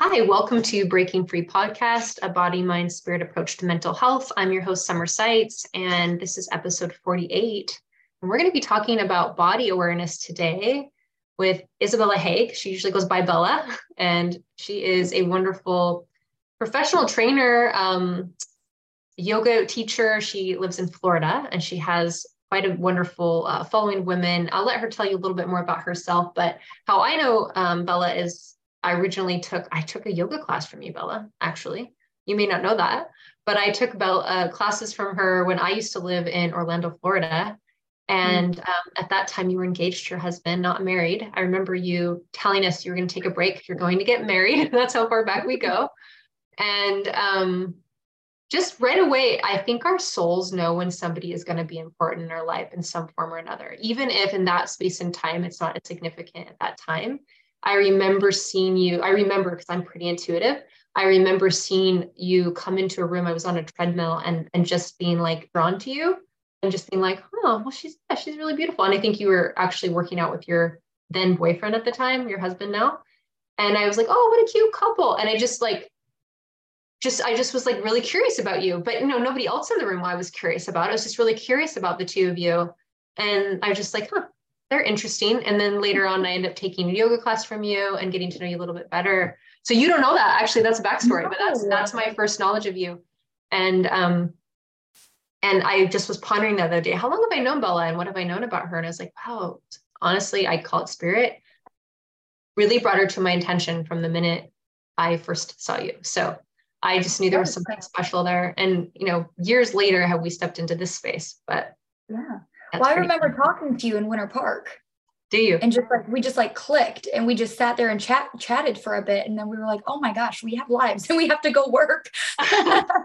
Hi, welcome to Breaking Free Podcast, a body, mind, spirit approach to mental health. I'm your host, Summer Seitz, and this is episode 48. And we're going to be talking about body awareness today with Isabella Haig. She usually goes by Bella, and she is a wonderful professional trainer, um, yoga teacher. She lives in Florida and she has quite a wonderful uh, following women. I'll let her tell you a little bit more about herself, but how I know um, Bella is I originally took I took a yoga class from you, Bella. Actually, you may not know that, but I took Bella uh, classes from her when I used to live in Orlando, Florida. And mm. um, at that time, you were engaged to your husband, not married. I remember you telling us you were going to take a break. You're going to get married. That's how far back we go. And um, just right away, I think our souls know when somebody is going to be important in our life in some form or another, even if in that space and time it's not as significant at that time. I remember seeing you, I remember because I'm pretty intuitive. I remember seeing you come into a room. I was on a treadmill and and just being like drawn to you and just being like, oh, well, she's yeah, she's really beautiful. And I think you were actually working out with your then boyfriend at the time, your husband now. And I was like, oh, what a cute couple. And I just like just I just was like really curious about you. But you know, nobody else in the room I was curious about. I was just really curious about the two of you. And I was just like, huh, they're interesting. And then later on, I end up taking a yoga class from you and getting to know you a little bit better. So you don't know that actually. That's a backstory, no. but that's that's my first knowledge of you. And um, and I just was pondering the other day, how long have I known Bella and what have I known about her? And I was like, wow, honestly, I call it spirit. Really brought her to my attention from the minute I first saw you. So I just knew there was something special there. And you know, years later, have we stepped into this space? But yeah, that's well, I remember talking to you in Winter Park. Do you? And just like we just like clicked and we just sat there and chat chatted for a bit and then we were like, oh my gosh, we have lives and we have to go work.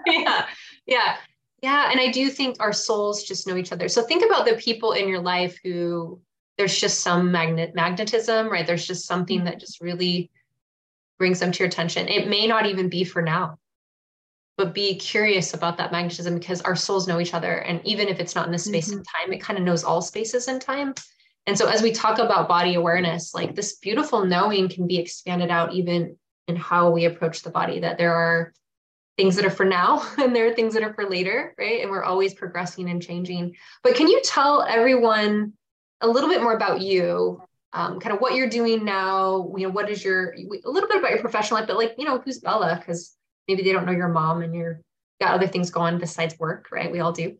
yeah. Yeah. Yeah. And I do think our souls just know each other. So think about the people in your life who there's just some magnet magnetism, right? There's just something mm-hmm. that just really brings them to your attention. It may not even be for now but be curious about that magnetism because our souls know each other. And even if it's not in this space mm-hmm. and time, it kind of knows all spaces and time. And so as we talk about body awareness, like this beautiful knowing can be expanded out even in how we approach the body, that there are things that are for now and there are things that are for later, right? And we're always progressing and changing. But can you tell everyone a little bit more about you? Um, kind of what you're doing now, you know, what is your a little bit about your professional life, but like, you know, who's Bella? Because maybe they don't know your mom and you're got other things going besides work, right? We all do.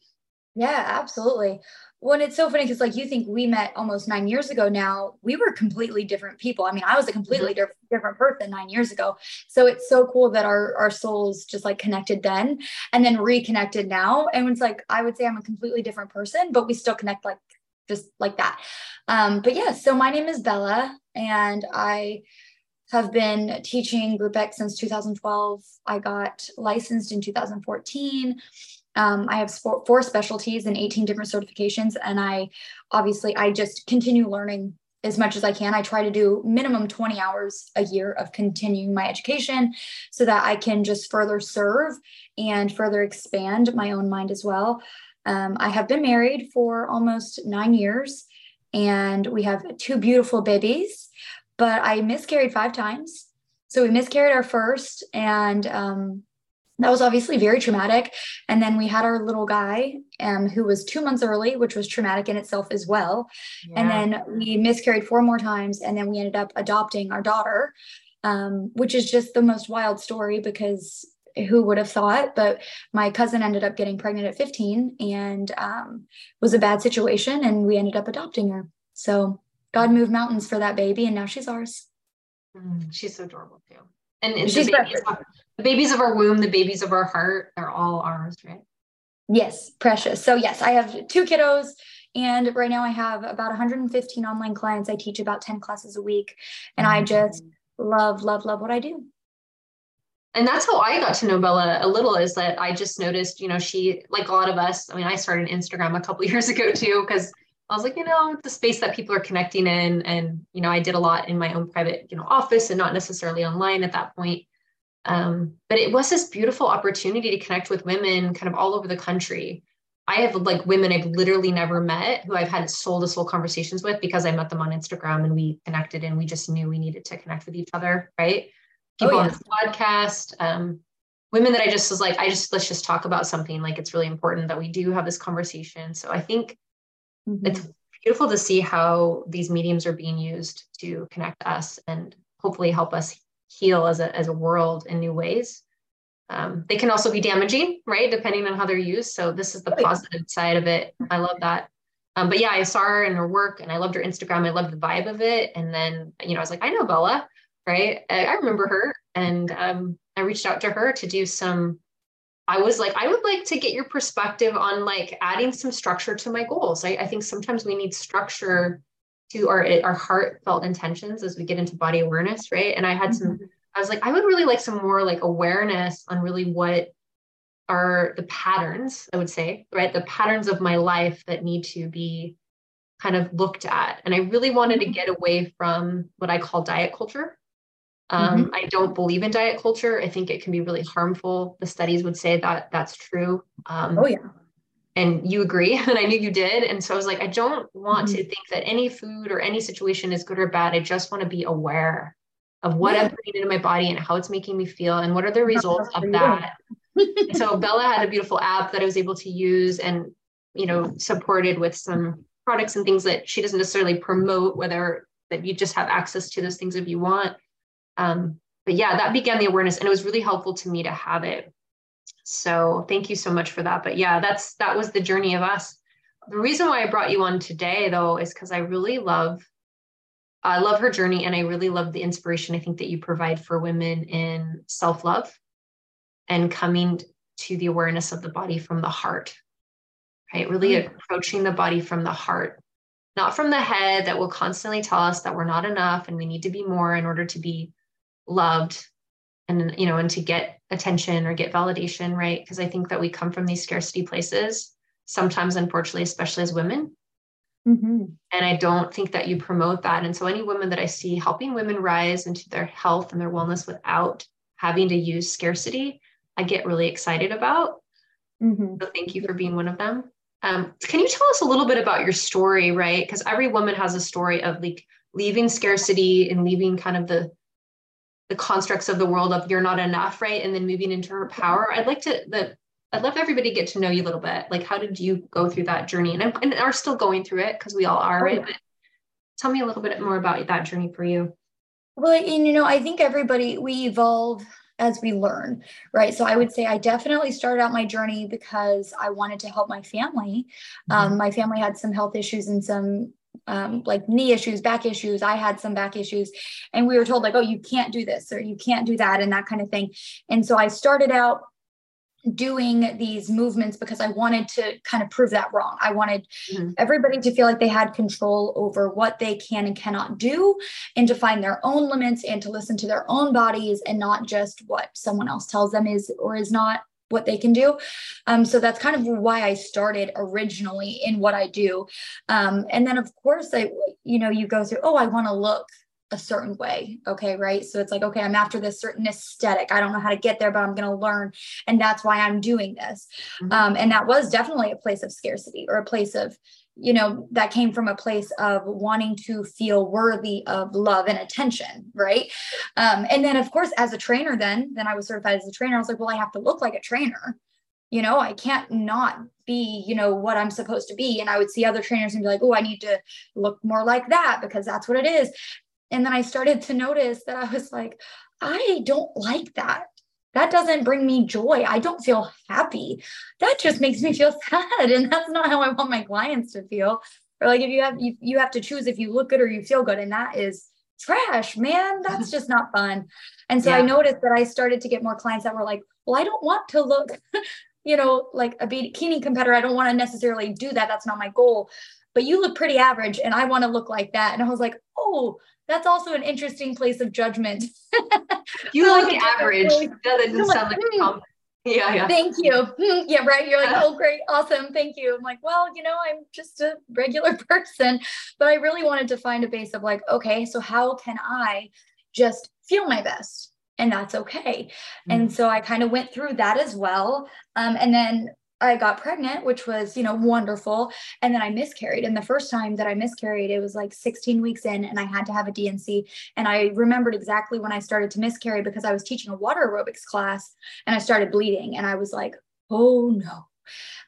Yeah, absolutely. When it's so funny because like you think we met almost nine years ago now, we were completely different people. I mean, I was a completely mm-hmm. different person nine years ago. So it's so cool that our our souls just like connected then and then reconnected now. And it's like I would say I'm a completely different person, but we still connect like just like that. Um, but yeah, so my name is Bella and I have been teaching Group X since 2012. I got licensed in 2014. Um, I have four specialties and 18 different certifications, and I obviously I just continue learning as much as I can. I try to do minimum 20 hours a year of continuing my education so that I can just further serve and further expand my own mind as well. Um, I have been married for almost nine years, and we have two beautiful babies but I miscarried five times. So we miscarried our first, and um, that was obviously very traumatic. And then we had our little guy um, who was two months early, which was traumatic in itself as well. Yeah. And then we miscarried four more times, and then we ended up adopting our daughter, um, which is just the most wild story because who would have thought but my cousin ended up getting pregnant at 15 and um, was a bad situation and we ended up adopting her so God moved mountains for that baby, and now she's ours. Mm, she's so adorable too. And, and the, babies, the babies of our womb, the babies of our heart, they're all ours, right? Yes, precious. So yes, I have two kiddos. And right now I have about 115 online clients. I teach about 10 classes a week. And. I just love, love, love what I do. And that's how I got to know Bella a little is that I just noticed, you know, she, like a lot of us, I mean, I started Instagram a couple years ago too, because I was like, you know, the space that people are connecting in. And, you know, I did a lot in my own private, you know, office and not necessarily online at that point. Um, but it was this beautiful opportunity to connect with women kind of all over the country. I have like women I've literally never met who I've had soul to soul conversations with because I met them on Instagram and we connected and we just knew we needed to connect with each other. Right. people oh, yeah. on this podcast, um, women that I just was like, I just let's just talk about something. Like it's really important that we do have this conversation. So I think mm-hmm. it's beautiful to see how these mediums are being used to connect us and hopefully help us heal as a as a world in new ways. Um, they can also be damaging, right? Depending on how they're used. So this is the positive side of it. I love that. Um, but yeah, I saw her in her work and I loved her Instagram. I loved the vibe of it. And then, you know, I was like, I know Bella, right? I, I remember her. And um, I reached out to her to do some. I was like, I would like to get your perspective on like adding some structure to my goals. I, I think sometimes we need structure to our our heartfelt intentions as we get into body awareness, right? And I had some. Mm-hmm. I was like, I would really like some more like awareness on really what are the patterns, I would say, right? The patterns of my life that need to be kind of looked at. And I really wanted to mm-hmm. get away from what I call diet culture. Um, mm-hmm. I don't believe in diet culture. I think it can be really harmful. The studies would say that that's true. Um, oh, yeah. And you agree, and I knew you did. And so I was like, I don't want mm-hmm. to think that any food or any situation is good or bad. I just want to be aware of what yeah. I'm putting into my body and how it's making me feel and what are the results of that. so Bella had a beautiful app that I was able to use and, you know, supported with some products and things that she doesn't necessarily promote, whether that you just have access to those things if you want. Um, but yeah, that began the awareness and it was really helpful to me to have it. So thank you so much for that. But yeah, that's that was the journey of us. The reason why I brought you on today though is because I really love I love her journey and I really love the inspiration I think that you provide for women in self-love and coming to the awareness of the body from the heart. Right? Really mm-hmm. approaching the body from the heart, not from the head that will constantly tell us that we're not enough and we need to be more in order to be loved and you know and to get attention or get validation right? Because i think that we come from these scarcity places sometimes unfortunately especially as women. Mm-hmm. and i don't think that you promote that. And so any woman that i see helping women rise into their health and their wellness without having to use scarcity i get really excited about. Mm-hmm. so thank you for being one of them. Um, can you tell us a little bit about your story right? Because every woman has a story of like leaving scarcity and leaving kind of the the constructs of the world of you're not enough, right? And then moving into her power. I'd like to the I'd love everybody to get to know you a little bit. Like, how did you go through that journey? And, I'm, and are still going through it because we all are, right? But tell me a little bit more about that journey for you. Well, and you know, I think everybody we evolve as we learn, right? So I would say I definitely started out my journey because I wanted to help my family. Um, mm-hmm. Um, my family had some health issues and some um, like knee issues, back issues. I had some back issues, and we were told like, oh, you can't do this or you can't do that, and that kind of thing. And so I started out doing these movements because I wanted to kind of prove that wrong. I wanted mm-hmm. everybody to feel like they had control over what they can and cannot do and to find their own limits and to listen to their own bodies and not just what someone else tells them is or is not what they can do. Um, so that's kind of why I started originally in what I do. Um, and then of course I, you know, you go through, oh, I want to look a certain way. Okay. Right. So it's like, okay, I'm after this certain aesthetic. I don't know how to get there, but I'm going to learn. And that's why I'm doing this. Mm-hmm. Um, and that was definitely a place of scarcity or a place of, you know, that came from a place of wanting to feel worthy of love and attention, right? Um, and then, of course, as a trainer, then then I was certified as a trainer. I was like, well, I have to look like a trainer. You know, I can't not be, you know, what I'm supposed to be. And I would see other trainers and be like, oh, I need to look more like that because that's what it is. And then I started to notice that I was like, I don't like that that doesn't bring me joy. I don't feel happy. That just makes me feel sad. And that's not how I want my clients to feel. Or like if you have you, you have to choose if you look good or you feel good. And that is trash, man. That's just not fun. And so yeah. I noticed that I started to get more clients that were like, well, I don't want to look, you know, like a bikini competitor. I don't want to necessarily do that. That's not my goal. But you look pretty average and I want to look like that. And I was like, oh, that's also an interesting place of judgment. you look average. That doesn't sound like, a compliment. Yeah, yeah. Thank you. Hmm, yeah, right. You're like, oh, great, awesome, thank you. I'm like, well, you know, I'm just a regular person, but I really wanted to find a base of like, okay, so how can I just feel my best? And that's okay. Mm-hmm. And so I kind of went through that as well. Um, and then I got pregnant, which was, you know, wonderful. And then I miscarried. And the first time that I miscarried, it was like 16 weeks in, and I had to have a D&C. And I remembered exactly when I started to miscarry because I was teaching a water aerobics class and I started bleeding. And I was like, oh no.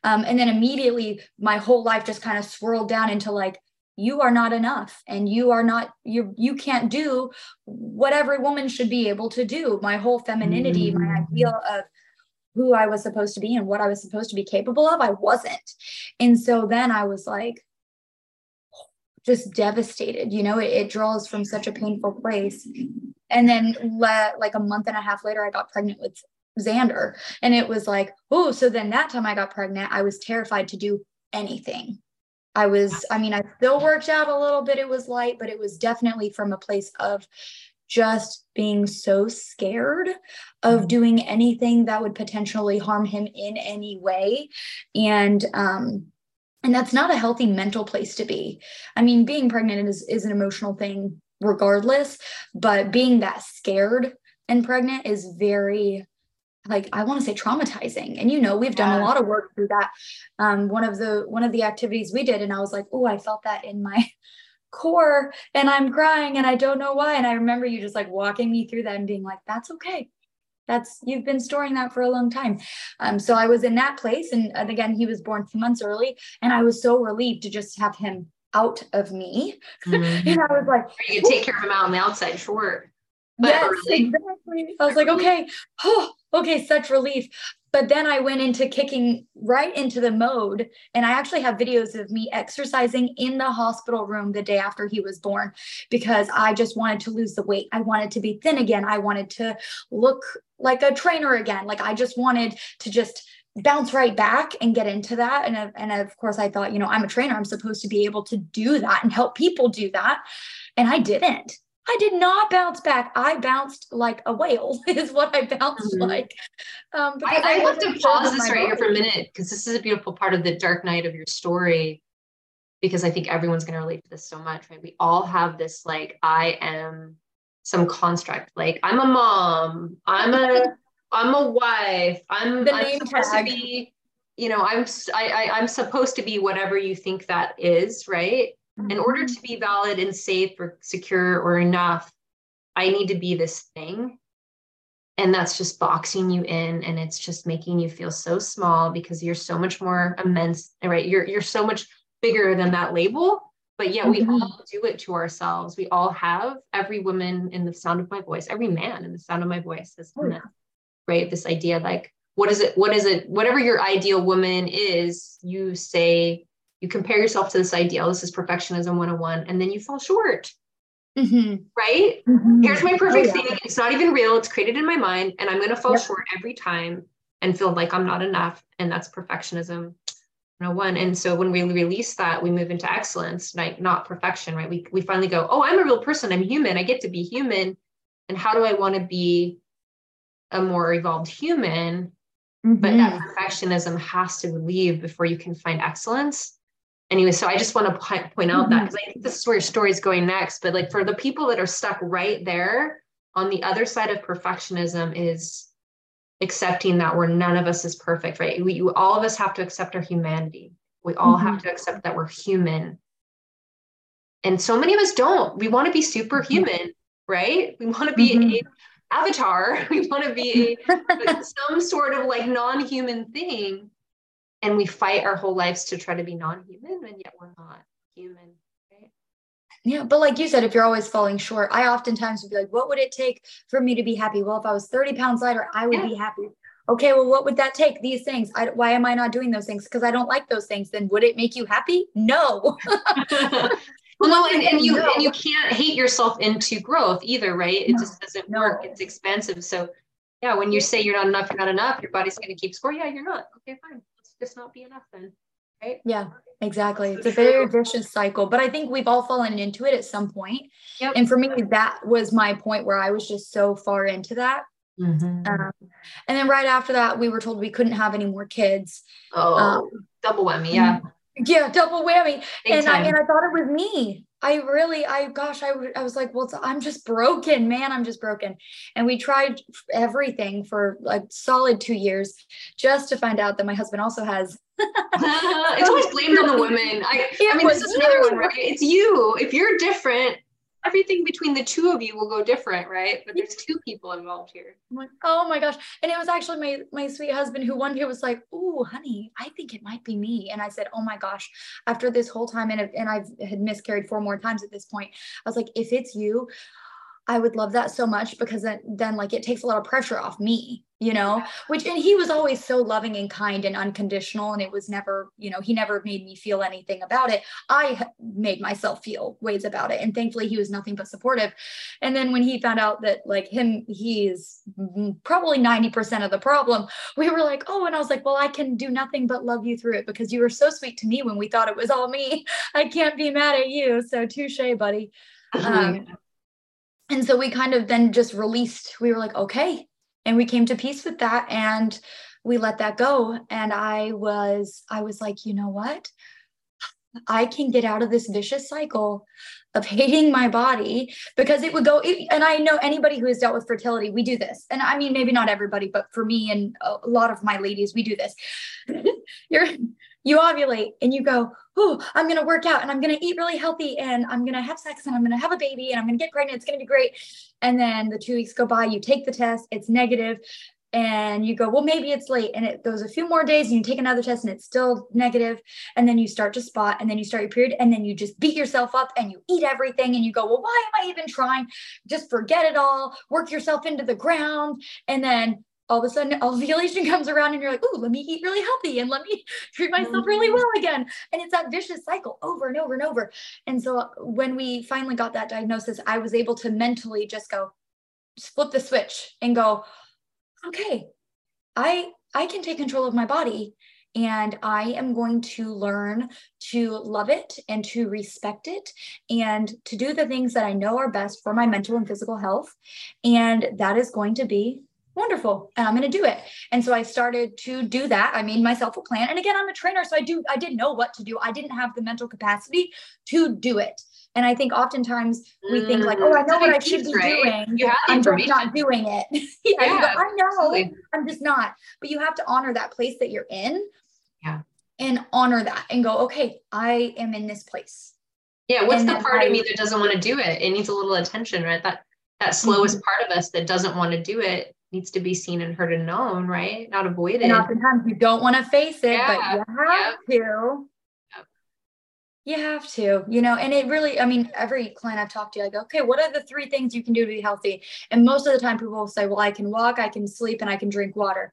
Um, and then immediately my whole life just kind of swirled down into like, you are not enough and you are not you you can't do what every woman should be able to do my whole femininity mm-hmm. my ideal of who I was supposed to be and what I was supposed to be capable of, I wasn't. And so then I was like, just devastated. You know, it, it draws from such a painful place. And then, le- like a month and a half later, I got pregnant with Xander. And it was like, oh, so then that time I got pregnant, I was terrified to do anything. I was, I mean, I still worked out a little bit. It was light, but it was definitely from a place of just being so scared of mm-hmm. doing anything that would potentially harm him in any way and um and that's not a healthy mental place to be i mean being pregnant is is an emotional thing regardless but being that scared and pregnant is very like i want to say traumatizing and you know we've done yeah. a lot of work through that um, one of the one of the activities we did and i was like oh i felt that in my core and I'm crying and I don't know why. And I remember you just like walking me through that and being like, that's okay. That's you've been storing that for a long time. Um, so I was in that place. And, and again, he was born two months early. And I was so relieved to just have him out of me. Mm-hmm. and I was like, you can take care of him out on the outside, sure. But yes, exactly. I was like, okay, oh, okay, such relief. But then I went into kicking right into the mode. And I actually have videos of me exercising in the hospital room the day after he was born because I just wanted to lose the weight. I wanted to be thin again. I wanted to look like a trainer again. Like I just wanted to just bounce right back and get into that. And, and of course, I thought, you know, I'm a trainer. I'm supposed to be able to do that and help people do that. And I didn't. I did not bounce back. I bounced like a whale, is what I bounced mm-hmm. like. Um, I, I, I have to pause this right here for a minute because this is a beautiful part of the dark night of your story. Because I think everyone's going to relate to this so much, right? We all have this like, I am some construct. Like, I'm a mom. I'm a, I'm a wife. I'm, I'm supposed tag. to be, you know, I'm, I, I, I'm supposed to be whatever you think that is, right? In order to be valid and safe or secure or enough, I need to be this thing. And that's just boxing you in and it's just making you feel so small because you're so much more immense, right? You're you're so much bigger than that label. But yeah, we mm-hmm. all do it to ourselves. We all have every woman in the sound of my voice, every man in the sound of my voice has done that, right? This idea like, what is it? What is it? Whatever your ideal woman is, you say, you compare yourself to this ideal this is perfectionism 101 and then you fall short mm-hmm. right mm-hmm. here's my perfect oh, yeah. thing it's not even real it's created in my mind and i'm going to fall yep. short every time and feel like i'm not enough and that's perfectionism 101 and so when we release that we move into excellence like not perfection right we, we finally go oh i'm a real person i'm human i get to be human and how do i want to be a more evolved human Mm-hmm. but that mm-hmm. perfectionism has to leave before you can find excellence anyway, so I just want to point out mm-hmm. that because I think this is where your story is going next. But like for the people that are stuck right there on the other side of perfectionism is accepting that we're none of us is perfect, right? We you, all of us have to accept our humanity. We all mm-hmm. have to accept that we're human. And so many of us don't. We want to be superhuman, right? We want to be mm-hmm. a avatar. We want to be a, some sort of like non-human thing and we fight our whole lives to try to be non-human and yet we're not human right? Yeah but like you said if you're always falling short i oftentimes would be like what would it take for me to be happy? Well if i was 30 pounds lighter i would yeah. be happy. Okay well what would that take? These things. I, why am i not doing those things? Because i don't like those things. Then would it make you happy? No. Well no and, and you no. and you can't hate yourself into growth either right? It no. just doesn't no. work. It's expensive. So yeah when you say you're not enough you're not enough your body's going to keep score yeah you're not. Okay fine just not be enough then. Right? Yeah, exactly. So it's a very vicious cycle, but I think we've all fallen into it at some point. Yep. And for me, that was my point where I was just so far into that. Mm-hmm. Um, and then right after that, we were told we couldn't have any more kids. Oh, um, double whammy. Yeah. Yeah, double whammy. Big and I, and I thought it was me. I really, I, gosh, I, I was like, well, I'm just broken, man. I'm just broken. And we tried everything for like solid two years just to find out that my husband also has. it's always blamed on the women. I, I mean, this is another one, right? It's you. If you're different, everything between the two of you will go different, right? But there's two people involved here. I'm like, oh my gosh. And it was actually my my sweet husband who one day was like, oh, honey, I think it might be me. And I said, oh my gosh, after this whole time, and, and I've had miscarried four more times at this point, I was like, if it's you, I would love that so much because then, then like it takes a lot of pressure off me, you know, which, and he was always so loving and kind and unconditional. And it was never, you know, he never made me feel anything about it. I made myself feel ways about it. And thankfully he was nothing but supportive. And then when he found out that like him, he's probably 90% of the problem, we were like, oh, and I was like, well, I can do nothing but love you through it because you were so sweet to me when we thought it was all me. I can't be mad at you. So touche, buddy. Um, and so we kind of then just released we were like okay and we came to peace with that and we let that go. And i was i was like you know what? I can get out of this vicious cycle of hating my body because it would go and i know anybody who has dealt with fertility we do this. And i mean maybe not everybody but for me and a lot of my ladies we do this. You're you ovulate and you go, oh, I'm going to work out and I'm going to eat really healthy and I'm going to have sex and I'm going to have a baby and I'm going to get pregnant. It's going to be great. And then the two weeks go by, you take the test, it's negative, and you go, well, maybe it's late. And it goes a few more days and you take another test and it's still negative. And then you start to spot and then you start your period and then you just beat yourself up and you eat everything and you go, well, why am I even trying? Just forget it all, work yourself into the ground. And then all of a sudden ovulation comes around and you're like, oh, let me eat really healthy and let me treat myself really mm-hmm. well again. And it's that vicious cycle over and over and over. And so when we finally got that diagnosis, I was able to mentally just go, just flip the switch and go, okay, I I can take control of my body and I am going to learn to love it and to respect it and to do the things that I know are best for my mental and physical health. And that is going to be wonderful. And i'm going to do it. And so i started to do that. I made myself a plan. And again i'm a trainer so i do i didn't know what to do. I didn't have the mental capacity to do it. And i think oftentimes we think like oh i know what i should be right? doing. You have i'm just not doing it. Yeah, yeah go, i know. absolutely. i'm just not. But you have to honor that place that you're in yeah. and honor that and go okay i am in this place. Yeah what's and the part I, of me that doesn't want to do it? It needs a little attention right? That that slowest mm-hmm. part of us that doesn't want to do it needs to be seen and heard and known, right? Not avoided. And oftentimes you don't want to face it, yeah. but you have to. You have to, you know, and it really, I mean, every client I've talked to, I go, okay, what are the three things you can do to be healthy? And most of the time people will say, well, I can walk, I can sleep, and I can drink water.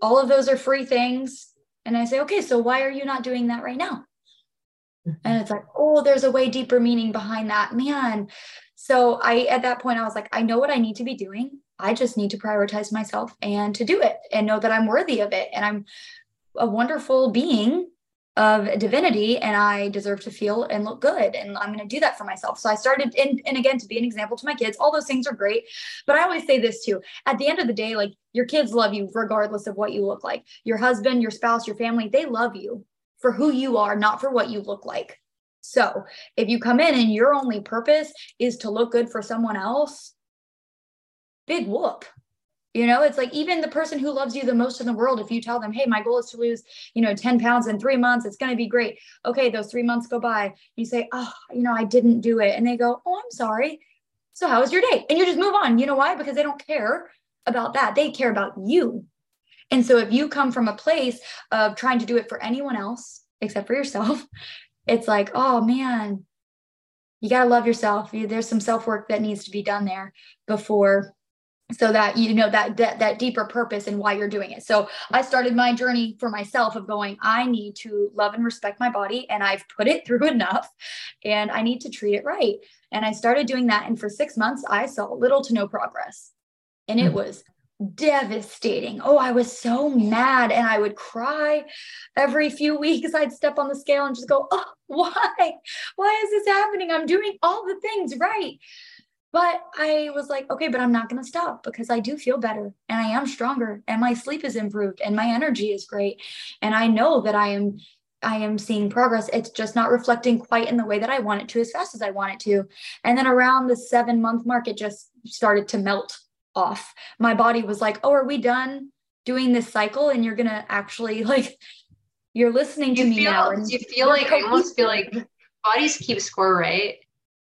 All of those are free things. And I say, okay, so why are you not doing that right now? Mm-hmm. And it's like, oh, there's a way deeper meaning behind that, man. So I, at that point, I was like, I know what I need to be doing. I just need to prioritize myself and to do it and know that I'm worthy of it. And I'm a wonderful being of divinity and I deserve to feel and look good. And I'm going to do that for myself. So I started, and, and again, to be an example to my kids, all those things are great. But I always say this too at the end of the day, like your kids love you regardless of what you look like. Your husband, your spouse, your family, they love you for who you are, not for what you look like. So if you come in and your only purpose is to look good for someone else, big whoop. You know it's like even the person who loves you the most in the world if you tell them hey my goal is to lose you know 10 pounds in three months it's going to be great. Okay those three months go by you say oh you know i didn't do it. And they go oh i'm sorry. So how was your day? And you just move on. You know why? Because they don't care about that. They care about you. And so if you come from a place of trying to do it for anyone else except for yourself it's like oh man you got to love yourself. There's some self work that needs to be done there before so that you know that, that that deeper purpose and why you're doing it. So i started my journey for myself of going i need to love and respect my body and i've put it through enough and i need to treat it right. And i started doing that and for six months i saw little to no progress. And it mm-hmm. was devastating. Oh i was so mad and i would cry every few weeks. I'd step on the scale and just go oh why? Why is this happening? I'm doing all the things right but I was like, okay, but I'm not going to stop because I do feel better and I am stronger and my sleep is improved and my energy is great. And I know that I am I am seeing progress. It's just not reflecting quite in the way that I want it to, as fast as I want it to. And then around the seven month mark, it just started to melt off. My body was like, Oh, are we done doing this cycle? And you're going to actually like, you're listening to you me feel, now. And you feel like, I almost feel like bodies keep score, right?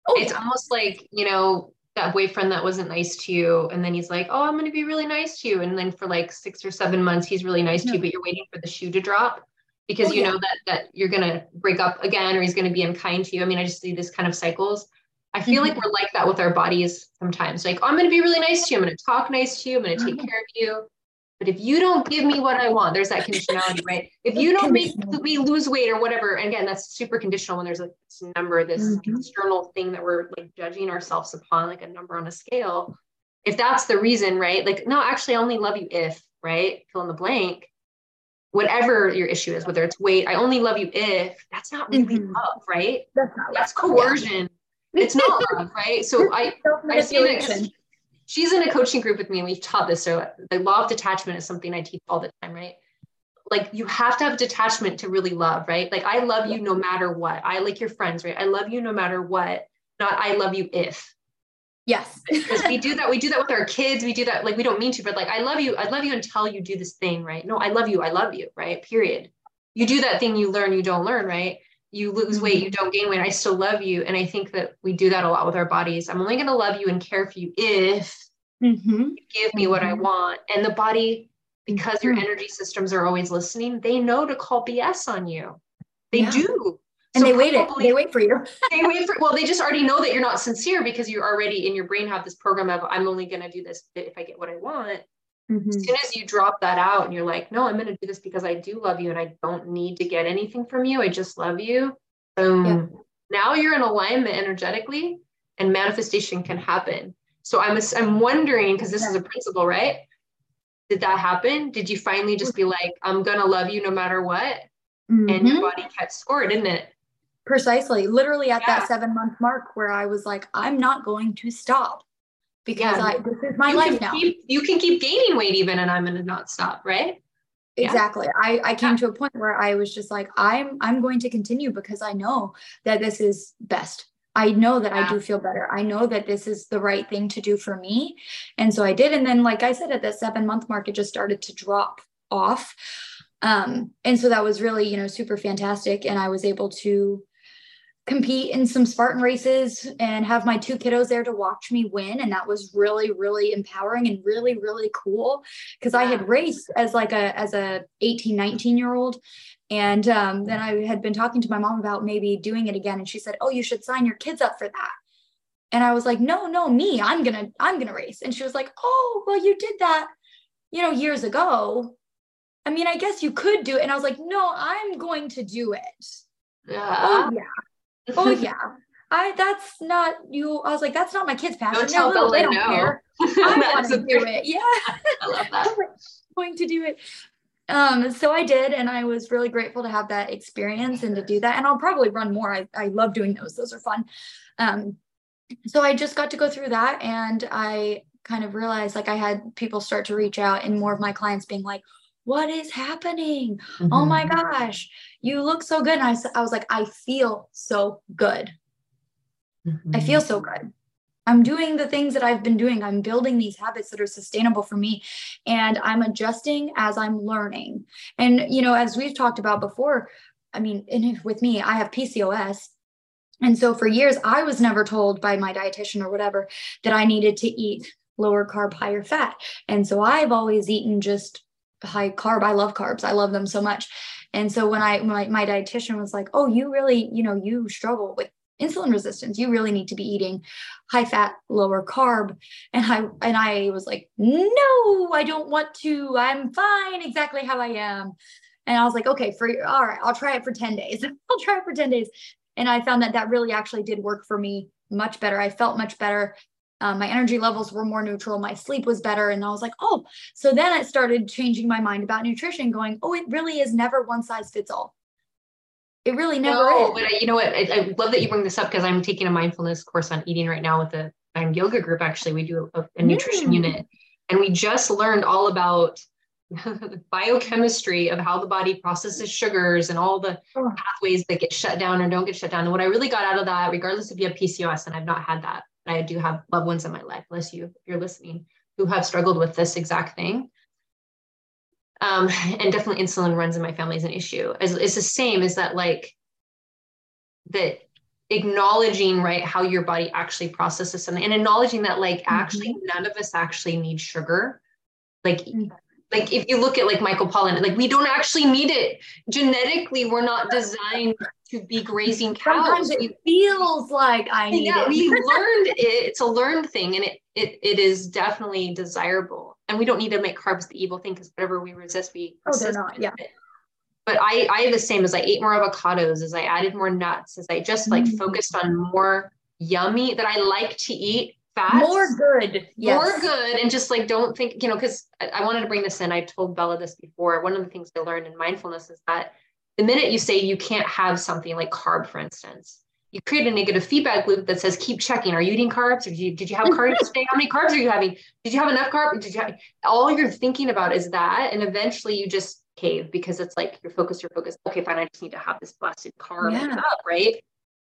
Oh, it's yeah. almost like, you know, that boyfriend that wasn't nice to you and then he's like oh i'm going to be really nice to you and then for like six or seven months he's really nice to you but you're waiting for the shoe to drop because oh, you yeah. know that that you're going to break up again or he's going to be unkind to you. I mean i just see this kind of cycles. I feel mm-hmm. like we're like that with our bodies sometimes. Like oh, i'm going to be really nice to you. I'm going to talk nice to you. I'm going to take mm-hmm. care of you but if you don't give me what I want, there's that conditionality, right? If you don't make me lose weight or whatever, and again, that's super conditional when there's like this number, this mm-hmm. external thing that we're like judging ourselves upon, like a number on a scale. If that's the reason, right? Like, no, actually, I only love you if, right? Fill in the blank. Whatever your issue is, whether it's weight, I only love you if that's not really mm-hmm. love, right? That's, that's coercion. Yeah. It's not love, right? So I, I see that she's in a coaching group with me and we've taught this. So the law of detachment is something I teach all the time, right? Like you have to have detachment to really love, right? Like I love you no matter what. I like your friends, right? I love you no matter what. Not I love you if. Yes. because we do that. We do that with our kids. We do that like we don't mean to, but like I love you. I love you until you do this thing, right? No, I love you. I love you, right? Period. You do that thing you learn, you don't learn, right? You lose weight, mm-hmm. you don't gain weight. I still love you. And I think that we do that a lot with our bodies. I'm only going to love you and care for you if mm-hmm. you give me what I mm-hmm. want. And the body, because mm-hmm. your energy systems are always listening, they know to call BS on you. They yeah. do. And so they wait it. They wait for you. they wait for well, they just already know that you're not sincere because you already in your brain have this program of I'm only gonna do this if I get what I want. Mm-hmm. As soon as you drop that out and you're like, no, I'm going to do this because I do love you and I don't need to get anything from you. I just love you. Boom. Yeah. Now you're in alignment energetically and manifestation can happen. So I'm, I'm wondering, because this yeah. is a principle, right? Did that happen? Did you finally just be like, I'm going to love you no matter what? Mm-hmm. And your mm-hmm. body kept score, didn't it? Precisely. Literally at yeah. that seven month mark where I was like, I'm not going to stop because yeah. I, this is my life now. Keep, you can keep gaining weight even and I'm going to not stop, right? Exactly. Yeah. I, I came yeah. to a point where I was just like, I'm I'm going to continue because I know that this is best. I know that yeah. I do feel better. I know that this is the right thing to do for me. And so I did. And then, like I said, at the seven month mark, it just started to drop off. Um, and so that was really, you know, super fantastic. And I was able to compete in some Spartan races and have my two kiddos there to watch me win. And that was really, really empowering and really, really cool because I had raced as like a, as a 18, 19 year old. And um, then I had been talking to my mom about maybe doing it again. And she said, Oh, you should sign your kids up for that. And I was like, no, no, me, I'm going to, I'm going to race. And she was like, oh, well, you did that, you know, years ago. I mean, I guess you could do it. And I was like, no, I'm going to do it. Yeah. Oh, yeah oh yeah. I that's not you. I was like, that's not my kid's passion. Don't tell no, they don't no. care. I want to do it. Yeah. I love that. I'm going to do it. Um, so I did, and I was really grateful to have that experience and to do that. And I'll probably run more. I, I love doing those. Those are fun. Um, so I just got to go through that and I kind of realized like I had people start to reach out and more of my clients being like, what is happening? Mm-hmm. Oh my mm-hmm. gosh, you look so good. And I, I was like, I feel so good. Mm-hmm. I feel so good. I'm doing the things that I've been doing. I'm building these habits that are sustainable for me and I'm adjusting as I'm learning. And, you know, as we've talked about before, I mean, in, with me, I have PCOS. And so for years, I was never told by my dietitian or whatever that I needed to eat lower carb, higher fat. And so I've always eaten just high carb. I love carbs. I love them so much. And so when I my, my dietitian was like, "Oh, you really, you know, you struggle with insulin resistance. You really need to be eating high fat, lower carb." And I and I was like, "No, I don't want to. I'm fine exactly how I am." And I was like, "Okay, for all right, I'll try it for 10 days. I'll try it for 10 days." And I found that that really actually did work for me much better. I felt much better um, my energy levels were more neutral my sleep was better and i was like oh so then i started changing my mind about nutrition going oh it really is never one size fits all it really never no, is. but I, you know what I, I, love that you bring this up because i'm taking a mindfulness course on eating right now with the yoga group actually we do a, a nutrition mm. unit and we just learned all about the biochemistry of how the body processes sugars and all the oh. pathways that get shut down or don't get shut down. And what I really got out of that, regardless if you have PCOS, and I've not had that, I do have loved ones in my life, unless you, if you're listening, who have struggled with this exact thing. Um, and definitely insulin runs in my family is an issue. It's, it's the same as that, like, that acknowledging right how your body actually processes something and acknowledging that like mm-hmm. actually none of us actually need sugar like mm-hmm. Like if you look at like michael pollan like we don't actually need it. Genetically we're not designed to be grazing cows. Sometimes it feels like i need yeah, it. we learned it. It's a learned thing and it, it it is definitely desirable. And we don't need to make carbs the evil thing because whatever we resist we oh they're not yeah. it. But I, I have the same as I ate more avocados, as I added more nuts, as I just like mm. focused on more yummy that I like to eat fats. More good. Yes. More good. And just like don't think, you know, because I, I wanted to bring this in. I told Bella this before. One of the things I learned in mindfulness is that the minute you say you can't have something like carb, for instance, you create a negative feedback loop that says keep checking are you eating carbs did you, did you have carbs today how many carbs are you having did you have enough carbs did you have, all you're thinking about is that and eventually you just cave because it's like you're focused, you're focused. Okay, fine. I just need to have this busted carb yeah. up, right?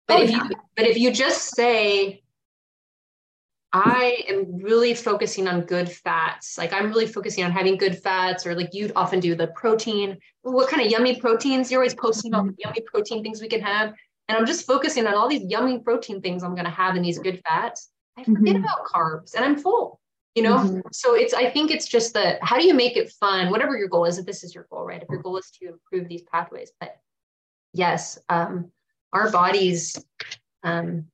But oh, if yeah. you but if you just say, I am really focusing on good fats, like I'm really focusing on having good fats, or like you'd often do the protein. What kind of yummy proteins? You're always posting all the mm-hmm. yummy protein things we can have. And I'm just focusing on all these yummy protein things I'm going to have in these good fats. I forget mm-hmm. about carbs and I'm full you know mm-hmm. so it's i think it's just the how do you make it fun whatever your goal is if this is your goal right if your goal is to improve these pathways but yes um our bodies um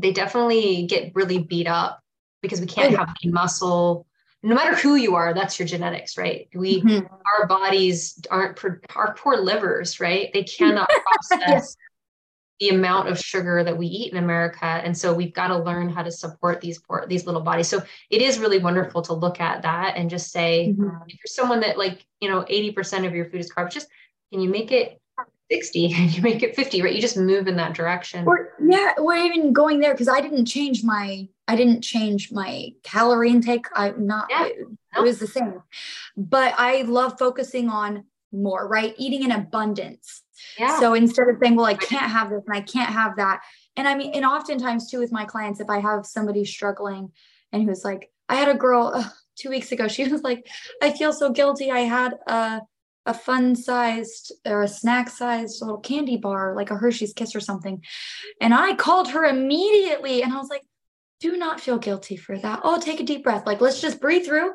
they definitely get really beat up because we can't have any muscle no matter who you are that's your genetics right we mm-hmm. our bodies aren't our poor livers right they cannot process the amount of sugar that we eat in America. And so we've got to learn how to support these poor, these little bodies. So it is really wonderful to look at that and just say, mm-hmm. if you're someone that like, you know, 80% of your food is carbs, just can you make it 60 and you make it 50, right? You just move in that direction. Or yeah, we're even going there because I didn't change my I didn't change my calorie intake. I'm not yeah. it, it was the same. But I love focusing on more, right? Eating in abundance yeah. So instead of saying, well, I can't have this and I can't have that. And I mean, and oftentimes too with my clients, if I have somebody struggling and who's like, I had a girl uh, two weeks ago, she was like, I feel so guilty. I had a, a fun sized or a snack sized little candy bar, like a Hershey's kiss or something. And I called her immediately and I was like, do not feel guilty for that. Oh, take a deep breath. Like, let's just breathe through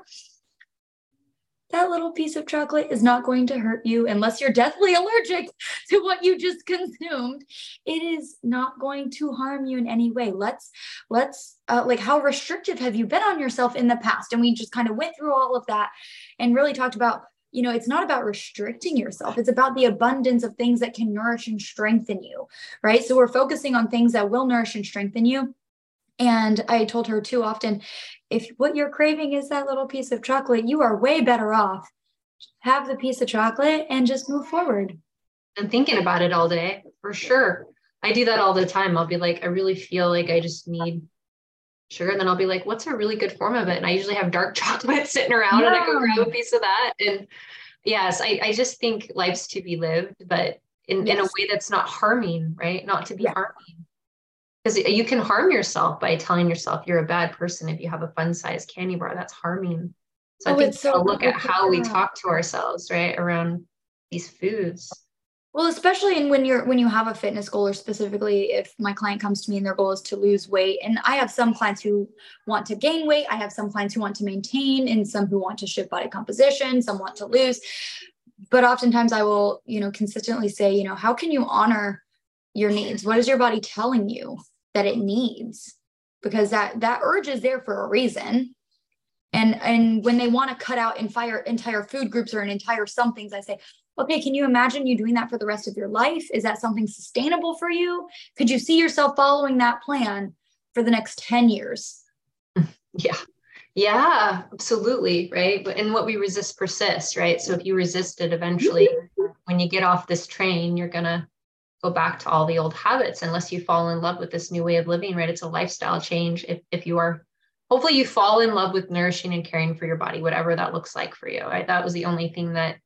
that little piece of chocolate is not going to hurt you unless you're deathly allergic to what you just consumed it is not going to harm you in any way let's let's uh, like how restrictive have you been on yourself in the past and we just kind of went through all of that and really talked about you know it's not about restricting yourself it's about the abundance of things that can nourish and strengthen you right so we're focusing on things that will nourish and strengthen you and I told her too often if what you're craving is that little piece of chocolate, you are way better off. Have the piece of chocolate and just move forward. And thinking about it all day, for sure. I do that all the time. I'll be like, I really feel like I just need sugar. And then I'll be like, what's a really good form of it? And I usually have dark chocolate sitting around yeah. and I go grab a piece of that. And yes, I, I just think life's to be lived, but in, yes. in a way that's not harming, right? Not to be yeah. harming because you can harm yourself by telling yourself you're a bad person if you have a fun size candy bar that's harming so oh, i think so look at how we talk to ourselves right around these foods well especially in when you're when you have a fitness goal or specifically if my client comes to me and their goal is to lose weight and i have some clients who want to gain weight i have some clients who want to maintain and some who want to shift body composition some want to lose. But oftentimes i will you know consistently say you know how can you honor your needs? What is your body telling you that it needs? Because that that urge is there for a reason. And and when they want to cut out entire entire food groups or an entire somethings i say okay can you imagine you doing that for the rest of your life? Is that something sustainable for you? Could you see yourself following that plan for the next 10 years? Yeah. Yeah absolutely right? And what we resist persists right? So if you resist it eventually mm-hmm. when you get off this train you're gonna go back to all the old habits unless you fall in love with this new way of living, right? It's a lifestyle change. If, if you are hopefully you fall in love with nourishing and caring for your body, whatever that looks like for you. Right? That was the only thing that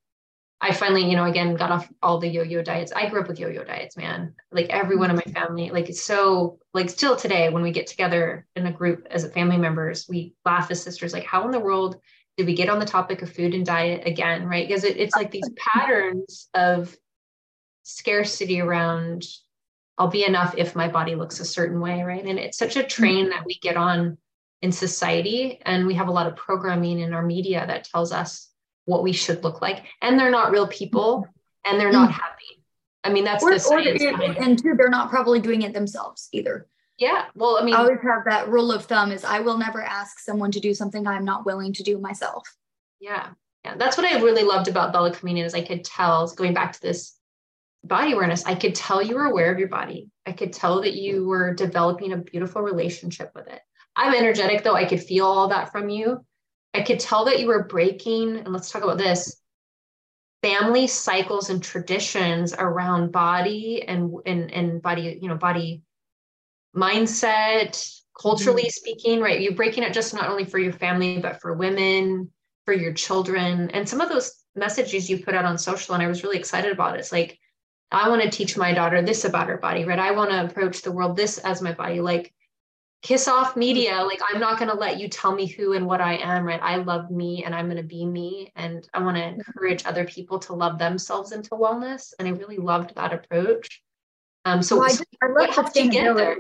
I finally, you know, again, got off all the yo-yo diets. I grew up with yo-yo diets, man. Like everyone in my mm-hmm. family, like it's so, like still today, when we get together in a group as a family members, we laugh as sisters, like how in the world did we get on the topic of food and diet again, right? Because it, it's like these patterns of scarcity around, I'll be enough if my body looks a certain way, right? And it's such a mm-hmm. train that we get on in society, and we have a lot of programming in our media that tells us what we should look like. And they're not real people and they're not mm. happy. I mean that's or, the or and two they're not probably doing it themselves either. Yeah well i mean i always have that rule of thumb is i will never ask someone to do something i'm not willing to do myself. Yeah yeah. That's what i really loved about bella communion is i could tell going back to this body awareness i could tell you were aware of your body. I could tell that you were developing a beautiful relationship with it. I'm energetic though. I could feel all that from you I could tell that you were breaking, and let's talk about this family cycles and traditions around body and and and body, you know, body mindset, culturally mm-hmm. speaking, right? You're breaking it just not only for your family, but for women, for your children. And some of those messages you put out on social, and I was really excited about it. It's like, I want to teach my daughter this about her body, right? I want to approach the world this as my body. Like kiss off media like i'm not going to let you tell me who and what i am right? I love me and i'm going to be me and i want to encourage other people to love themselves into wellness and i really loved that approach. Um so, well, I, I love sustainability.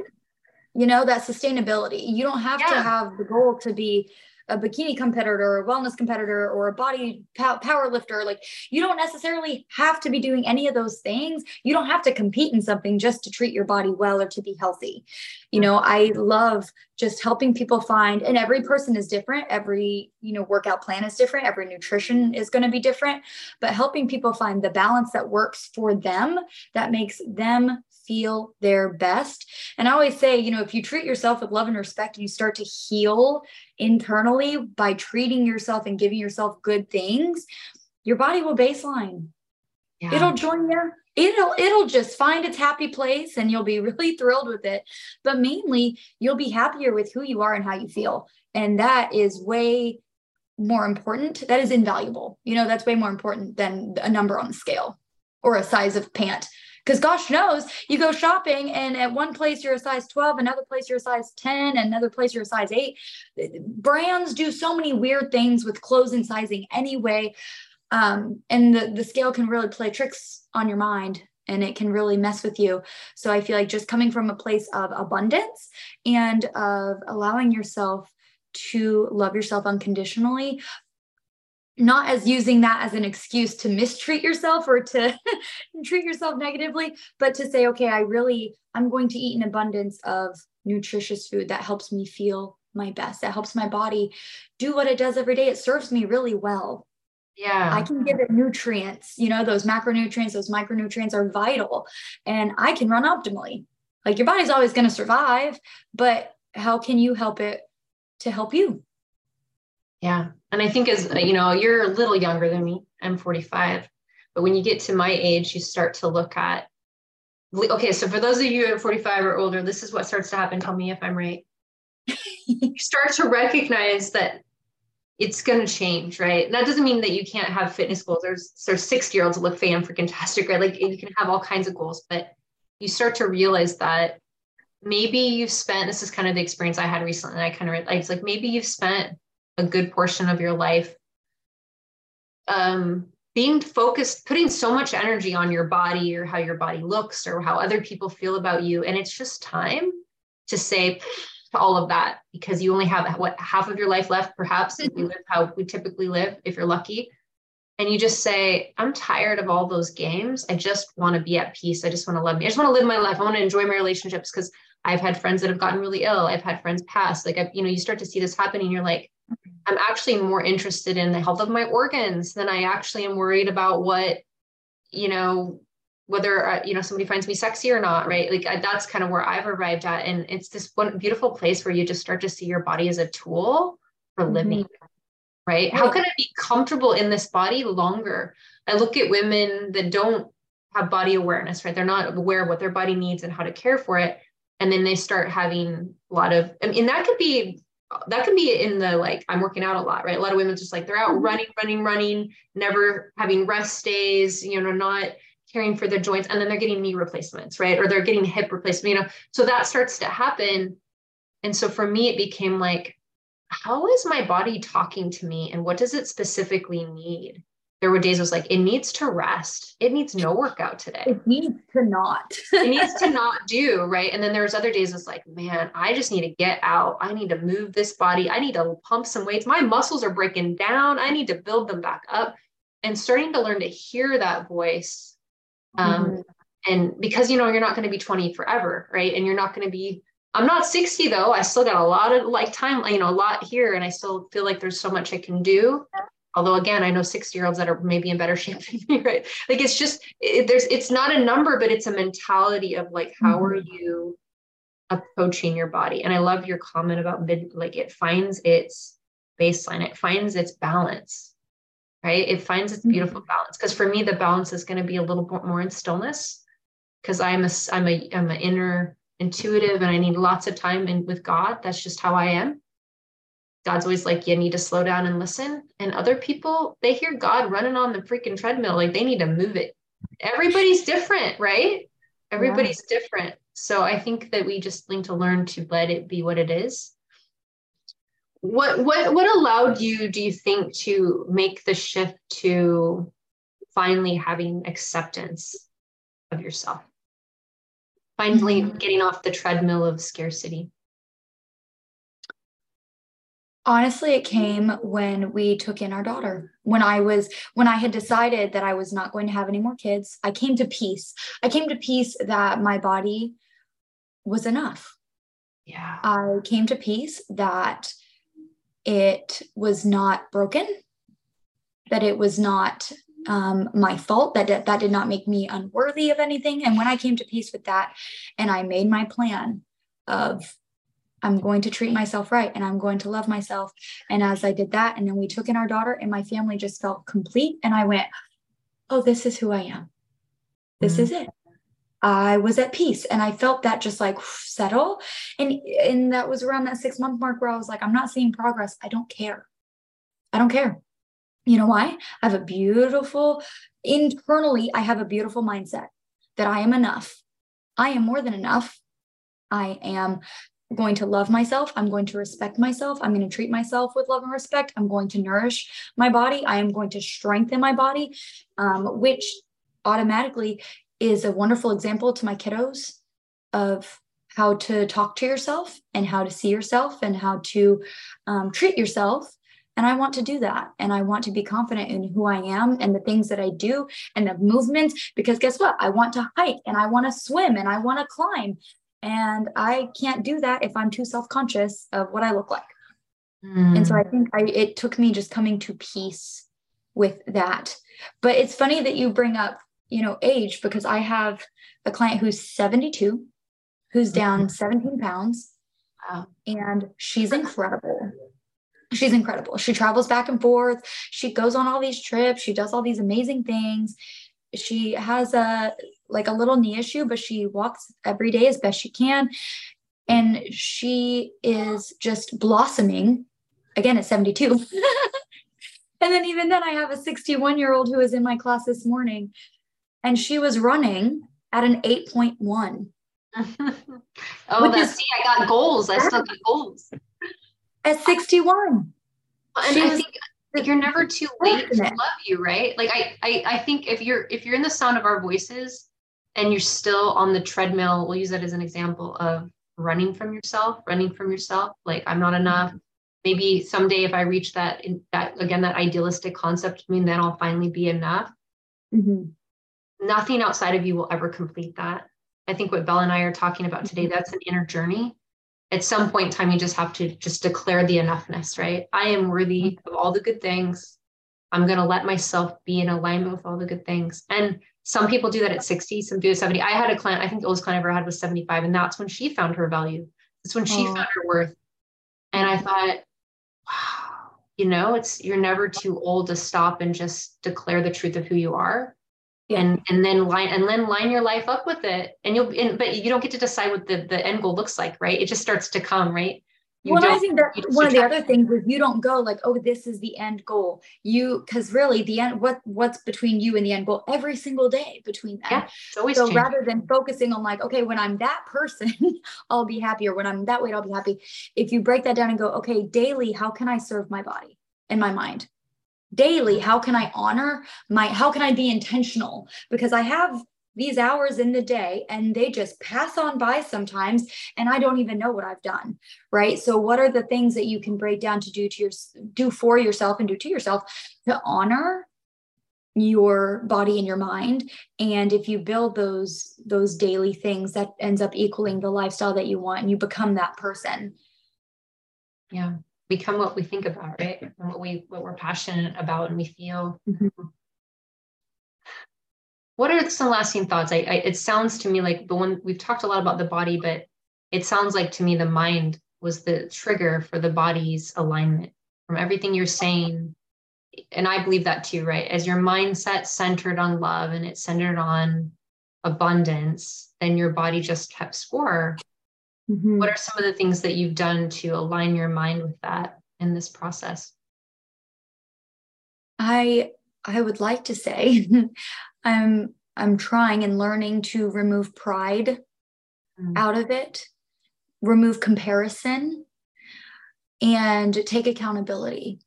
You know that sustainability. You don't have yeah. to have the goal to be a bikini competitor or a wellness competitor or a body power lifter like you don't necessarily have to be doing any of those things. You don't have to compete in something just to treat your body well or to be healthy. You know i love just helping people find and every person is different. Every you know workout plan is different. Every nutrition is going to be different. But helping people find the balance that works for them that makes them feel their best. And I always say, you know, if you treat yourself with love and respect and you start to heal internally by treating yourself and giving yourself good things, your body will baseline. Yeah. It'll join you. It'll it'll just find its happy place and you'll be really thrilled with it. But mainly, you'll be happier with who you are and how you feel. And that is way more important. That is invaluable. You know, that's way more important than a number on the scale or a size of pant because gosh knows you go shopping and at one place you're a size 12, another place you're a size 10, another place you're a size 8. Brands do so many weird things with clothes and sizing anyway. Um, and the, the scale can really play tricks on your mind and it can really mess with you. So I feel like just coming from a place of abundance and of allowing yourself to love yourself unconditionally not as using that as an excuse to mistreat yourself or to treat yourself negatively, but to say, okay, I really, I'm going to eat an abundance of nutritious food that helps me feel my best, that helps my body do what it does every day. It serves me really well. Yeah. I can give it nutrients, you know, those macronutrients, those micronutrients are vital and I can run optimally. Like your body's always going to survive, but how can you help it to help you? Yeah. And I think as uh, you know, you're a little younger than me. I'm 45. But when you get to my age, you start to look at okay, so for those of you at 45 or older, this is what starts to happen. Tell me if I'm right. you start to recognize that it's going to change, right? And that doesn't mean that you can't have fitness goals. There's there's 60 year olds look fan freaking tastic, right? Like you can have all kinds of goals, but you start to realize that maybe you've spent this is kind of the experience I had recently. I kind of I was like maybe you've spent a good portion of your life. Um, being focused putting so much energy on your body or how your body looks or how other people feel about you. And it's just time to say to all of that because you only have what half of your life left perhaps if you live how we typically live if you're lucky. And you just say i'm tired of all those games. I just want to be at peace. I just want to love me. I just want to live my life. I want to enjoy my relationships because i've had friends that have gotten really ill. I've had friends pass. Like i you know you start to see this happening. You're like I'm actually more interested in the health of my organs than I actually am worried about what, you know, whether uh, you know somebody finds me sexy or not, right? Like I, that's kind of where I've arrived at, and it's this one beautiful place where you just start to see your body as a tool for mm-hmm. living, right? How can I be comfortable in this body longer? I look at women that don't have body awareness, right? They're not aware of what their body needs and how to care for it, and then they start having a lot of, I mean, that could be that can be in the like i'm working out a lot right? A lot of women just like they're out mm-hmm. running running running never having rest days you know not caring for their joints and then they're getting knee replacements right? Or they're getting hip replacement you know? So that starts to happen. And so for me it became like how is my body talking to me and what does it specifically need there were days I was like, it needs to rest. It needs no workout today. It needs to not. it needs to not do, right? And then there was other days it's like, man, I just need to get out. I need to move this body. I need to pump some weights. My muscles are breaking down. I need to build them back up. And starting to learn to hear that voice. Um, mm-hmm. and because you know, you're not going to be 20 forever, right? And you're not going to be I'm not 60 though. I still got a lot of like time, you know, a lot here. And I still feel like there's so much I can do although again i know 60 year olds that are maybe in better shape than me right? Like it's just it, there's it's not a number but it's a mentality of like how mm-hmm. are you approaching your body? And i love your comment about mid like it finds its baseline. It finds its balance right? It finds its beautiful mm-hmm. balance. Because for me the balance is going to be a little bit more in stillness because i'm a i'm a i'm an inner intuitive and i need lots of time in with god. That's just how i am God's always like, you need to slow down and listen. And other people, they hear God running on the freaking treadmill, like they need to move it. Everybody's different, right? Everybody's yeah. different. So I think that we just need to learn to let it be what it is. What what what allowed you, do you think, to make the shift to finally having acceptance of yourself? Finally mm-hmm. getting off the treadmill of scarcity. Honestly it came when we took in our daughter. When i was when i had decided that i was not going to have any more kids i came to peace. I came to peace that my body was enough. Yeah. I came to peace that it was not broken that it was not um, my fault that that did not make me unworthy of anything. And when i came to peace with that and i made my plan of I'm going to treat myself right and I'm going to love myself. And as I did that, and then we took in our daughter, and my family just felt complete. And I went, Oh, this is who I am. This mm-hmm. is it. I was at peace and I felt that just like settle. And, and that was around that six month mark where I was like, I'm not seeing progress. I don't care. I don't care. You know why? I have a beautiful, internally, I have a beautiful mindset that I am enough. I am more than enough. I am going to love myself. I'm going to respect myself. I'm going to treat myself with love and respect. I'm going to nourish my body. I am going to strengthen my body, um, which automatically is a wonderful example to my kiddos of how to talk to yourself and how to see yourself and how to um, treat yourself. And I want to do that. And I want to be confident in who I am and the things that I do and the movements. Because guess what? I want to hike and I want to swim and I want to climb. And I can't do that if I'm too self conscious of what I look like. Mm. And so I think I, it took me just coming to peace with that. But it's funny that you bring up, you know, age because I have a client who's 72, who's down mm-hmm. 17 pounds. Wow. And she's incredible. She's incredible. She travels back and forth. She goes on all these trips. She does all these amazing things. She has a like a little knee issue, but she walks every day as best she can. And she is just blossoming again at 72. and then, even then, I have a 61 year old who was in my class this morning and she was running at an 8.1. oh, that's see, I got goals. I still got goals. At 61. And she I was, think like you're never too late to love you, right? Like I, I I think if you're if you're in the sound of our voices, and you're still on the treadmill we'll use that as an example of running from yourself running from yourself like i'm not enough. Maybe someday if i reach that that again that idealistic concept I mean then i'll finally be enough. Mm-hmm. nothing outside of you will ever complete that. I think what bella and i are talking about today mm-hmm. that's an inner journey. At some point in time you just have to just declare the enoughness right? I am worthy mm-hmm. of all the good things. I'm going to let myself be in alignment with all the good things. And some people do that at 60, some do at 70. I had a client, I think the oldest client I ever had was 75, and that's when she found her value. That's when she oh. found her worth. And I thought, wow, you know, it's you're never too old to stop and just declare the truth of who you are. Yeah. And and then line and then line your life up with it. And you'll and, but you don't get to decide what the, the end goal looks like, right? It just starts to come, right? You well, I think that one of the other things is you don't go like, oh, this is the end goal. You because really the end what what's between you and the end goal every single day between them. Yeah, so changing. rather than focusing on like, okay, when I'm that person, I'll be happy, or when I'm that way, I'll be happy. If you break that down and go, okay, daily, how can I serve my body and my mind? Daily, how can I honor my how can I be intentional? Because I have these hours in the day and they just pass on by sometimes and i don't even know what i've done right? So what are the things that you can break down to do to your do for yourself and do to yourself to honor your body and your mind? And if you build those those daily things that ends up equaling the lifestyle that you want and you become that person. Yeah become what we think about right? And what we what we're passionate about and we feel mm-hmm what are some lasting thoughts? I, I, it sounds to me like the one we've talked a lot about the body, but it sounds like to me the mind was the trigger for the body's alignment from everything you're saying. And I believe that too, right? As your mindset centered on love and it's centered on abundance, then your body just kept score. Mm-hmm. What are some of the things that you've done to align your mind with that in this process? I I would like to say I'm I'm trying and learning to remove pride mm. out of it, remove comparison, and take accountability.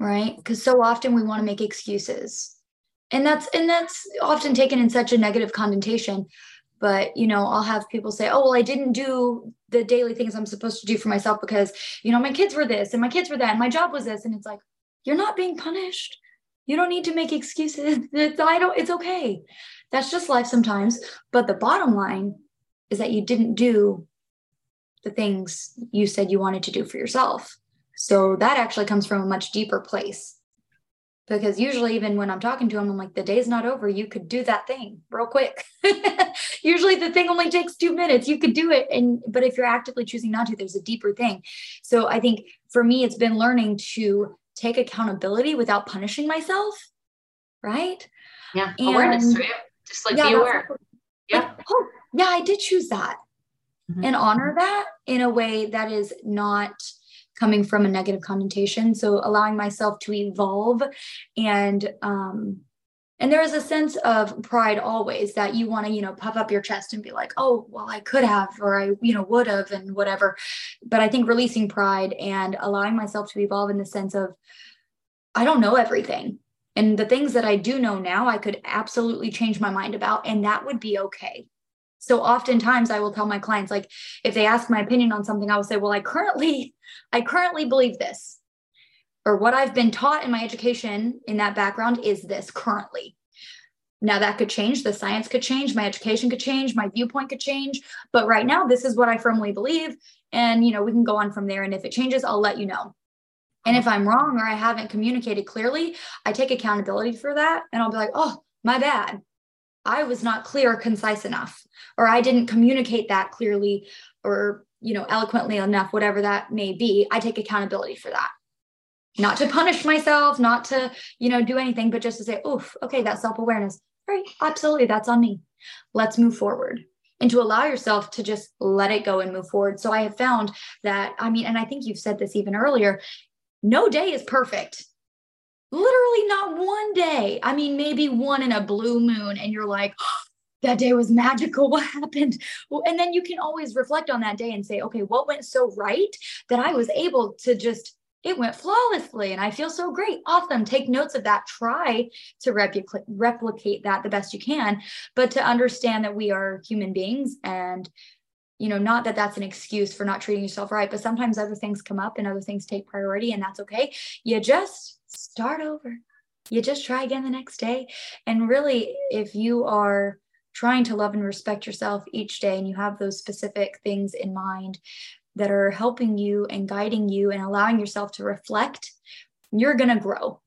Right? Because so often we want to make excuses. And that's and that's often taken in such a negative connotation. But you know, I'll have people say, Oh, well, I didn't do the daily things I'm supposed to do for myself because, you know, my kids were this and my kids were that, and my job was this. And it's like, you're not being punished you don't need to make excuses. It's, I don't, it's okay. That's just life sometimes. But the bottom line is that you didn't do the things you said you wanted to do for yourself. So that actually comes from a much deeper place. Because usually, even when I'm talking to them, I'm like, the day's not over. You could do that thing real quick. usually, the thing only takes two minutes. You could do it. And, but if you're actively choosing not to, there's a deeper thing. So I think for me, it's been learning to take accountability without punishing myself right? Yeah and, awareness right? Just like yeah, be aware. yeah. like, oh yeah i did choose that. Mm-hmm. and honor that in a way that is not coming from a negative connotation. So allowing myself to evolve and um and there is a sense of pride always that you want to you know puff up your chest and be like oh well i could have or i you know would have and whatever. But i think releasing pride and allowing myself to evolve in the sense of i don't know everything. And the things that i do know now i could absolutely change my mind about and that would be okay. So oftentimes i will tell my clients like if they ask my opinion on something i will say well i currently i currently believe this or what I've been taught in my education in that background is this currently. Now that could change, the science could change, my education could change, my viewpoint could change, but right now this is what I firmly believe and you know, we can go on from there and if it changes, I'll let you know. And if I'm wrong or I haven't communicated clearly, I take accountability for that and I'll be like, "Oh, my bad. I was not clear or concise enough or I didn't communicate that clearly or you know, eloquently enough, whatever that may be. I take accountability for that not to punish myself, not to, you know, do anything, but just to say, oof, okay, that self awareness. Right. Absolutely. That's on me. Let's move forward and to allow yourself to just let it go and move forward. So I have found that, I mean, and I think you've said this even earlier no day is perfect. Literally, not one day. I mean, maybe one in a blue moon, and you're like, oh, that day was magical. What happened? And then you can always reflect on that day and say, okay, what went so right that I was able to just it went flawlessly and I feel so great. Awesome. Take notes of that. Try to replicate replicate that the best you can, but to understand that we are human beings and you know, not that that's an excuse for not treating yourself right, but sometimes other things come up and other things take priority and that's okay. You just start over. You just try again the next day. And really, if you are trying to love and respect yourself each day and you have those specific things in mind, that are helping you and guiding you and allowing yourself to reflect, you're going to grow.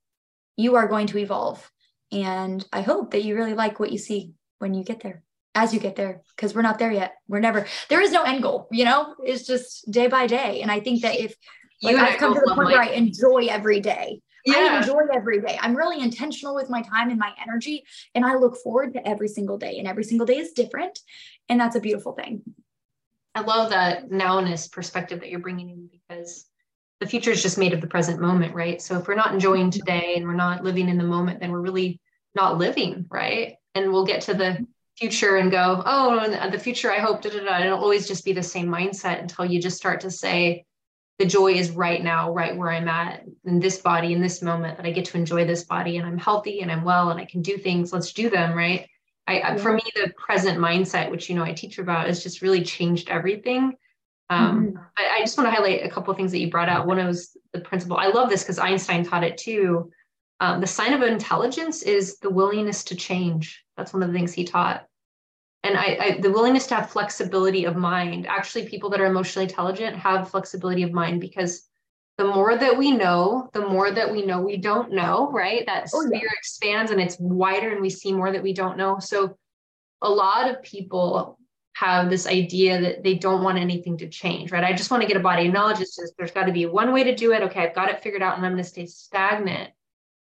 You are going to evolve. And I hope that you really like what you see when you get there, as you get there, because we're not there yet. We're never, there is no end goal, you know, it's just day by day. And I think that if like, I've come to the point where I enjoy every day. Yeah. I enjoy every day. I'm really intentional with my time and my energy. And I look forward to every single day. And every single day is different. And that's a beautiful thing. I love that nowness perspective that you're bringing in because the future is just made of the present moment, right? So if we're not enjoying today and we're not living in the moment, then we're really not living, right? And we'll get to the future and go, oh, the future, I hope, da, da, da. it'll always just be the same mindset until you just start to say, the joy is right now, right where I'm at in this body, in this moment, that I get to enjoy this body and I'm healthy and I'm well and I can do things. Let's do them, right? I, yeah. for me, the present mindset, which you know I teach about, has just really changed everything. Um, mm-hmm. But I just want to highlight a couple of things that you brought out. One was the principle. I love this because Einstein taught it too. Um, the sign of intelligence is the willingness to change. That's one of the things he taught. And I, I, the willingness to have flexibility of mind. Actually, people that are emotionally intelligent have flexibility of mind because the more that we know, the more that we know we don't know, right? That oh, sphere yeah. expands and it's wider and we see more that we don't know. So a lot of people have this idea that they don't want anything to change, right? I just want to get a body of knowledge. It's just there's got to be one way to do it. Okay, I've got it figured out and I'm going to stay stagnant.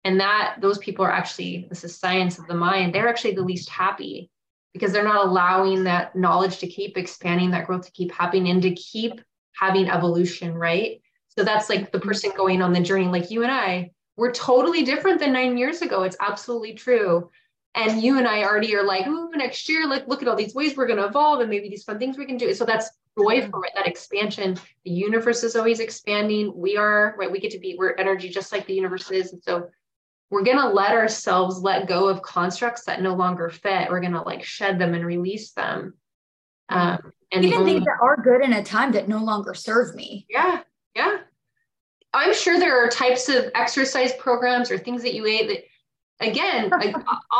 And that those people are actually, this is science of the mind, they're actually the least happy because they're not allowing that knowledge to keep expanding, that growth to keep happening, and to keep having evolution, right? So that's like the person going on the journey, like you and I, we're totally different than nine years ago. It's absolutely true. And you and I already are like, ooh, next year, like look at all these ways we're going to evolve and maybe these fun things we can do. So that's joyful, right? That expansion. The universe is always expanding. We are, right? We get to be, we're energy just like the universe is. And so we're going to let ourselves let go of constructs that no longer fit. We're going to like shed them and release them. Um, and even only, things that are good in a time that no longer serve me. Yeah. Yeah. I'm sure there are types of exercise programs or things that you ate that, again, like,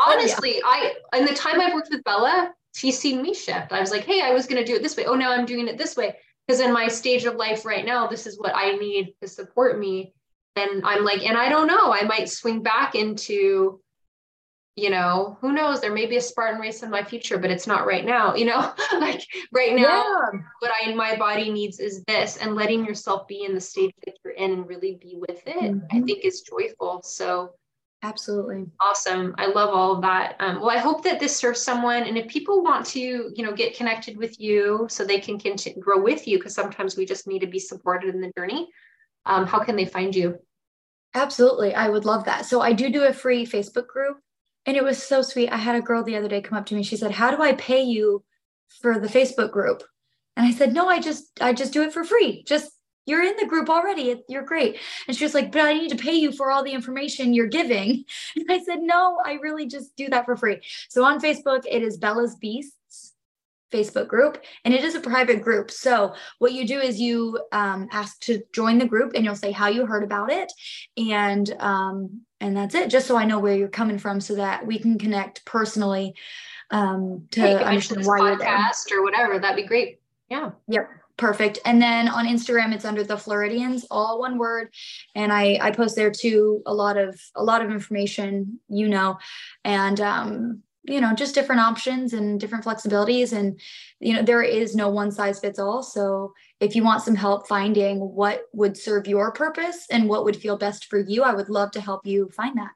honestly, oh, yeah. I, in the time I've worked with Bella, she's seen me shift. I was like, hey, I was going to do it this way. Oh, now I'm doing it this way. Because in my stage of life right now, this is what I need to support me and i'm like and i don't know i might swing back into you know who knows there may be a spartan race in my future but it's not right now you know like right now yeah. what i my body needs is this and letting yourself be in the stage that you're in and really be with it mm-hmm. i think is joyful so absolutely awesome i love all of that um, well i hope that this serves someone and if people want to you know get connected with you so they can continue grow with you because sometimes we just need to be supported in the journey um, how can they find you? Absolutely. I would love that. So I do do a free Facebook group and it was so sweet. I had a girl the other day come up to me. She said, "How do I pay you for the Facebook group?" And I said, "No, I just I just do it for free. Just you're in the group already. You're great." And she was like, "But I need to pay you for all the information you're giving." And I said, "No, I really just do that for free." So on Facebook, it is Bella's Beast Facebook group, and it is a private group. So, what you do is you um, ask to join the group, and you'll say how you heard about it, and um, and that's it. Just so I know where you're coming from, so that we can connect personally um, to hey, understand why you're there. or whatever. That'd be great. Yeah. Yep. Perfect. And then on Instagram, it's under the Floridians, all one word. And I I post there too a lot of a lot of information, you know, and um, you know just different options and different flexibilities and you know there is no one size fits all so if you want some help finding what would serve your purpose and what would feel best for you i would love to help you find that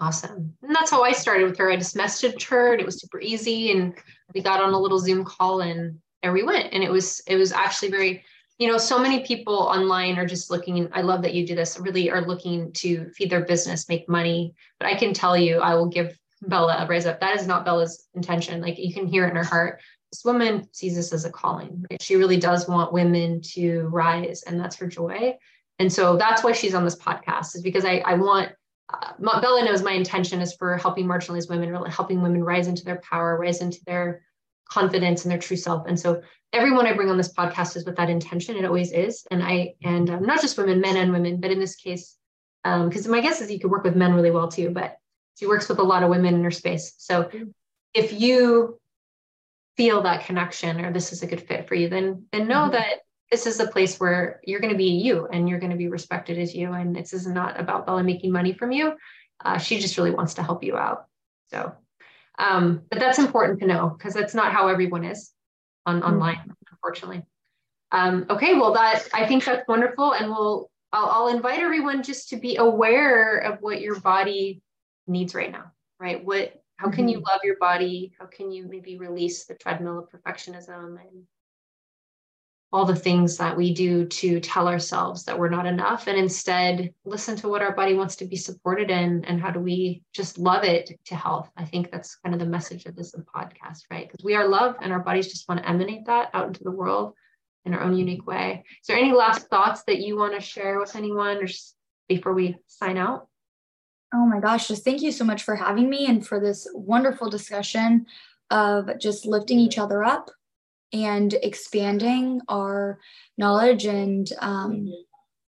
awesome and that's how i started with her i just messaged her and it was super easy and we got on a little zoom call and there we went and it was it was actually very you know so many people online are just looking i love that you do this really are looking to feed their business make money but i can tell you i will give Bella a raise up. That is not Bella's intention. Like you can hear it in her heart. This woman sees this as a calling. Right? She really does want women to rise, and that's her joy. And so that's why she's on this podcast, is because I, I want uh, Bella knows my intention is for helping marginalized women, really helping women rise into their power, rise into their confidence and their true self. And so everyone I bring on this podcast is with that intention. It always is. And I, and um, not just women, men and women, but in this case, because um, my guess is you could work with men really well too. But she works with a lot of women in her space. So mm-hmm. if you feel that connection or this is a good fit for you, then then know mm-hmm. that this is a place where you're going to be you and you're going to be respected as you. And this is not about Bella making money from you. Uh, she just really wants to help you out. So, um, but that's important to know because that's not how everyone is on mm-hmm. online, unfortunately. Um, okay, well, that I think that's wonderful, and we'll I'll, I'll invite everyone just to be aware of what your body needs right now, right? What, how can you mm-hmm. love your body? How can you maybe release the treadmill of perfectionism and all the things that we do to tell ourselves that we're not enough and instead listen to what our body wants to be supported in and how do we just love it to health i think that's kind of the message of this podcast right because we are love and our bodies just want to emanate that out into the world in our own unique way is there any last thoughts that you want to share with anyone or before we sign out oh my gosh just thank you so much for having me and for this wonderful discussion of just lifting each other up and expanding our knowledge and um,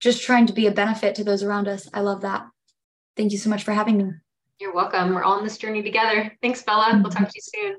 just trying to be a benefit to those around us. I love that. Thank you so much for having me. You're welcome. We're all on this journey together. Thanks, Bella. We'll talk to you soon.